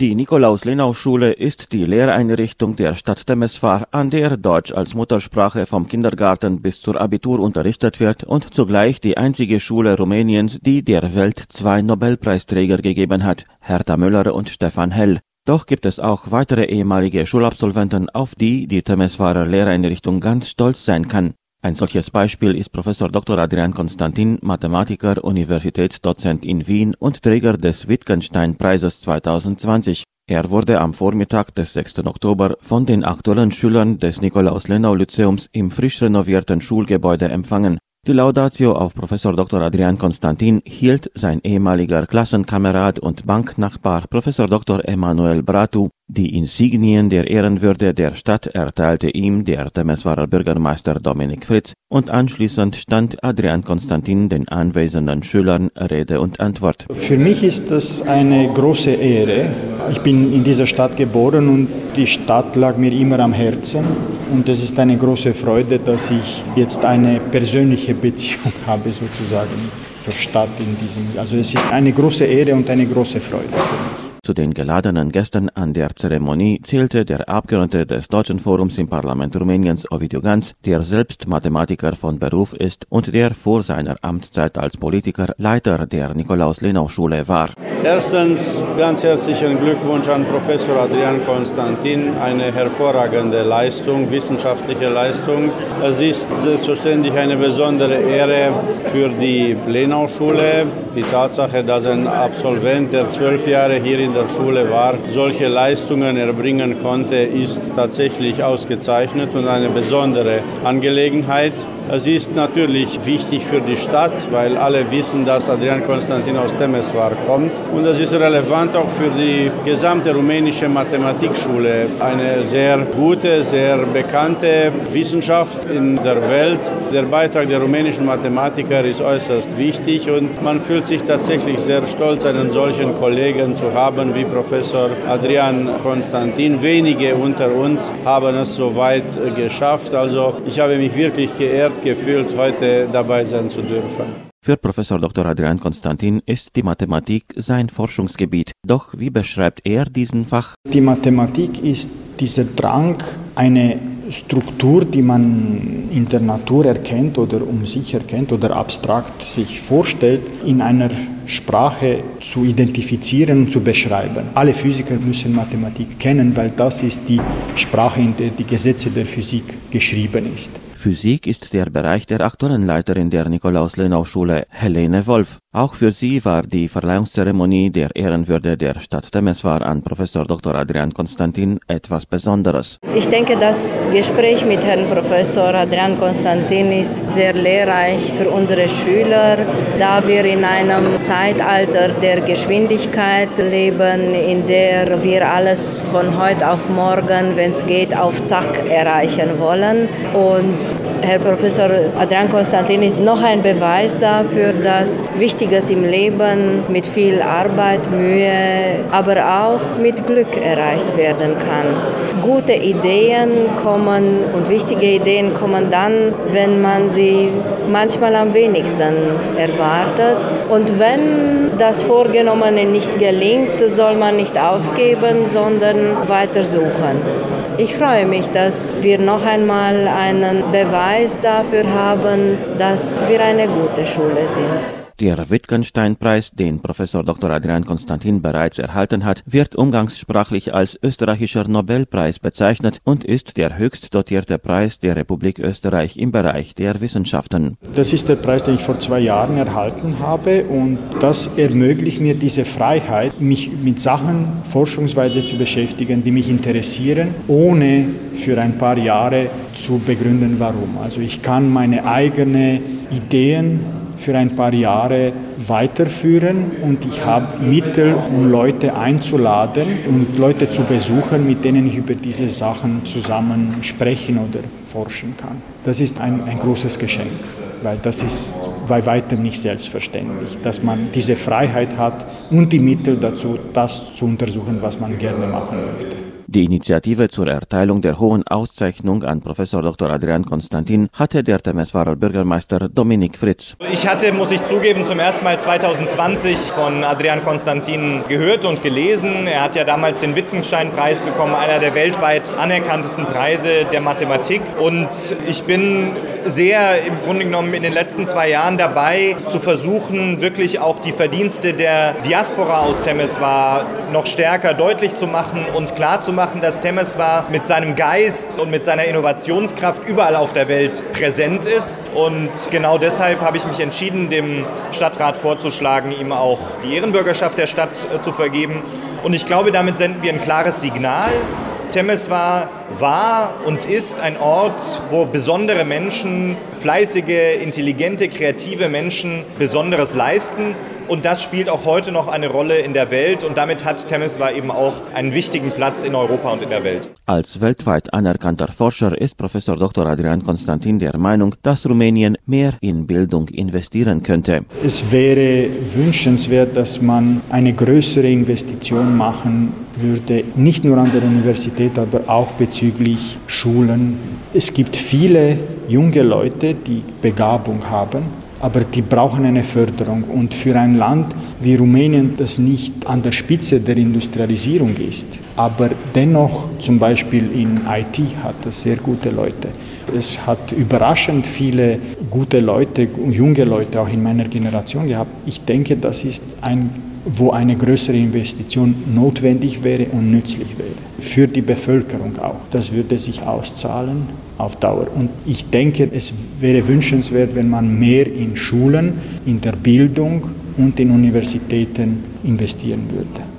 Die Nikolaus-Lenau-Schule ist die Lehreinrichtung der Stadt Temeswar, an der Deutsch als Muttersprache vom Kindergarten bis zur Abitur unterrichtet wird und zugleich die einzige Schule Rumäniens, die der Welt zwei Nobelpreisträger gegeben hat, Hertha Müller und Stefan Hell. Doch gibt es auch weitere ehemalige Schulabsolventen, auf die die Temeswarer Lehreinrichtung ganz stolz sein kann. Ein solches Beispiel ist Professor Dr. Adrian Konstantin, Mathematiker, Universitätsdozent in Wien und Träger des Wittgenstein-Preises 2020. Er wurde am Vormittag des 6. Oktober von den aktuellen Schülern des Nikolaus-Lenau-Lyzeums im frisch renovierten Schulgebäude empfangen. Die Laudatio auf Professor Dr. Adrian Konstantin hielt sein ehemaliger Klassenkamerad und Banknachbar Professor Dr. Emanuel Bratu. Die Insignien der Ehrenwürde der Stadt erteilte ihm der Temeswarer Bürgermeister Dominik Fritz und anschließend stand Adrian Konstantin den anwesenden Schülern Rede und Antwort. Für mich ist das eine große Ehre. Ich bin in dieser Stadt geboren und die Stadt lag mir immer am Herzen. Und es ist eine große Freude, dass ich jetzt eine persönliche Beziehung habe sozusagen zur Stadt in diesem. Also es ist eine große Ehre und eine große Freude für mich. Zu den geladenen Gästen an der Zeremonie zählte der Abgeordnete des Deutschen Forums im Parlament Rumäniens Ovidiu Ganz, der selbst Mathematiker von Beruf ist und der vor seiner Amtszeit als Politiker Leiter der Nikolaus-Lenau-Schule war. Erstens ganz herzlichen Glückwunsch an Professor Adrian Konstantin, eine hervorragende Leistung, wissenschaftliche Leistung. Es ist selbstverständlich eine besondere Ehre für die Lenau-Schule, die Tatsache, dass ein Absolvent, der zwölf Jahre hier in der Schule war, solche Leistungen erbringen konnte, ist tatsächlich ausgezeichnet und eine besondere Angelegenheit. Es ist natürlich wichtig für die Stadt, weil alle wissen, dass Adrian Konstantin aus Temeswar kommt. Und es ist relevant auch für die gesamte rumänische Mathematikschule. Eine sehr gute, sehr bekannte Wissenschaft in der Welt. Der Beitrag der rumänischen Mathematiker ist äußerst wichtig und man fühlt sich tatsächlich sehr stolz, einen solchen Kollegen zu haben wie Professor Adrian Konstantin. Wenige unter uns haben es so weit geschafft. Also ich habe mich wirklich geehrt gefühlt, heute dabei sein zu dürfen. Für Professor Dr. Adrian Konstantin ist die Mathematik sein Forschungsgebiet. Doch wie beschreibt er diesen Fach? Die Mathematik ist dieser Drang, eine Struktur, die man in der Natur erkennt oder um sich erkennt oder abstrakt sich vorstellt, in einer Sprache zu identifizieren und zu beschreiben. Alle Physiker müssen Mathematik kennen, weil das ist die Sprache, in der die Gesetze der Physik geschrieben ist. Physik ist der Bereich der aktuellen Leiterin der Nikolaus-Lenau-Schule, Helene Wolf. Auch für sie war die Verleihungszeremonie der Ehrenwürde der Stadt Temeswar an Professor Dr. Adrian Konstantin etwas Besonderes. Ich denke, das Gespräch mit Herrn Professor Adrian Konstantin ist sehr lehrreich für unsere Schüler, da wir in einem Zeitalter der Geschwindigkeit leben, in der wir alles von heute auf morgen, wenn es geht, auf Zack erreichen wollen. Und Herr Professor Adrian Konstantin ist noch ein Beweis dafür, dass Wichtiges im Leben mit viel Arbeit, Mühe, aber auch mit Glück erreicht werden kann. Gute Ideen kommen und wichtige Ideen kommen dann, wenn man sie manchmal am wenigsten erwartet. Und wenn das Vorgenommene nicht gelingt, soll man nicht aufgeben, sondern weiter suchen. Ich freue mich, dass wir noch einmal einen Beweis dafür haben, dass wir eine gute Schule sind. Der Wittgenstein-Preis, den Professor Dr. Adrian Konstantin bereits erhalten hat, wird umgangssprachlich als österreichischer Nobelpreis bezeichnet und ist der höchst dotierte Preis der Republik Österreich im Bereich der Wissenschaften. Das ist der Preis, den ich vor zwei Jahren erhalten habe und das ermöglicht mir diese Freiheit, mich mit Sachen forschungsweise zu beschäftigen, die mich interessieren, ohne für ein paar Jahre zu begründen, warum. Also ich kann meine eigenen Ideen für ein paar Jahre weiterführen und ich habe Mittel, um Leute einzuladen und Leute zu besuchen, mit denen ich über diese Sachen zusammen sprechen oder forschen kann. Das ist ein, ein großes Geschenk, weil das ist bei weitem nicht selbstverständlich, dass man diese Freiheit hat und die Mittel dazu, das zu untersuchen, was man gerne machen möchte. Die Initiative zur Erteilung der hohen Auszeichnung an Professor Dr. Adrian Konstantin hatte der Temeswarer Bürgermeister Dominik Fritz. Ich hatte, muss ich zugeben, zum ersten Mal 2020 von Adrian Konstantin gehört und gelesen. Er hat ja damals den Wittgenstein-Preis bekommen, einer der weltweit anerkanntesten Preise der Mathematik. Und ich bin sehr im Grunde genommen in den letzten zwei Jahren dabei, zu versuchen, wirklich auch die Verdienste der Diaspora aus Temeswar noch stärker deutlich zu machen und klar zu machen, dass Temeswar mit seinem Geist und mit seiner Innovationskraft überall auf der Welt präsent ist. Und genau deshalb habe ich mich entschieden, dem Stadtrat vorzuschlagen, ihm auch die Ehrenbürgerschaft der Stadt äh, zu vergeben. Und ich glaube, damit senden wir ein klares Signal. Temeswar war und ist ein Ort, wo besondere Menschen, fleißige, intelligente, kreative Menschen Besonderes leisten. Und das spielt auch heute noch eine Rolle in der Welt. Und damit hat Temeswar eben auch einen wichtigen Platz in Europa und in der Welt. Als weltweit anerkannter Forscher ist Professor Dr. Adrian Konstantin der Meinung, dass Rumänien mehr in Bildung investieren könnte. Es wäre wünschenswert, dass man eine größere Investition machen würde, nicht nur an der Universität, aber auch bezüglich Schulen. Es gibt viele junge Leute, die Begabung haben, aber die brauchen eine Förderung. Und für ein Land wie Rumänien, das nicht an der Spitze der Industrialisierung ist, aber dennoch zum Beispiel in IT hat es sehr gute Leute. Es hat überraschend viele gute Leute, junge Leute auch in meiner Generation gehabt. Ich denke, das ist ein wo eine größere Investition notwendig wäre und nützlich wäre. Für die Bevölkerung auch. Das würde sich auszahlen auf Dauer. Und ich denke, es wäre wünschenswert, wenn man mehr in Schulen, in der Bildung und in Universitäten investieren würde.